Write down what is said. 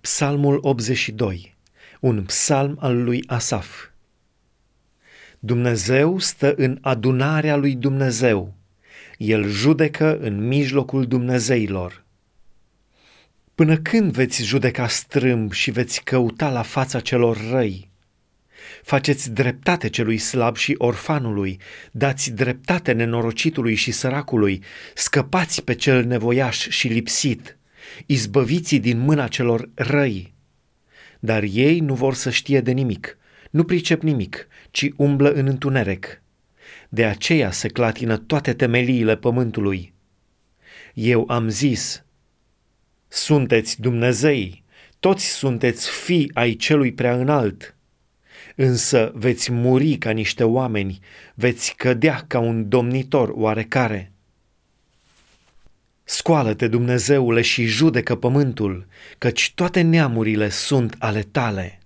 Psalmul 82, un psalm al lui Asaf. Dumnezeu stă în adunarea lui Dumnezeu. El judecă în mijlocul Dumnezeilor. Până când veți judeca strâmb și veți căuta la fața celor răi? Faceți dreptate celui slab și orfanului, dați dreptate nenorocitului și săracului, scăpați pe cel nevoiaș și lipsit – izbăviți din mâna celor răi. Dar ei nu vor să știe de nimic, nu pricep nimic, ci umblă în întuneric. De aceea se clatină toate temeliile pământului. Eu am zis, sunteți Dumnezei, toți sunteți fii ai celui prea înalt. Însă veți muri ca niște oameni, veți cădea ca un domnitor oarecare. Scoală-te, Dumnezeule, și judecă pământul, căci toate neamurile sunt ale tale.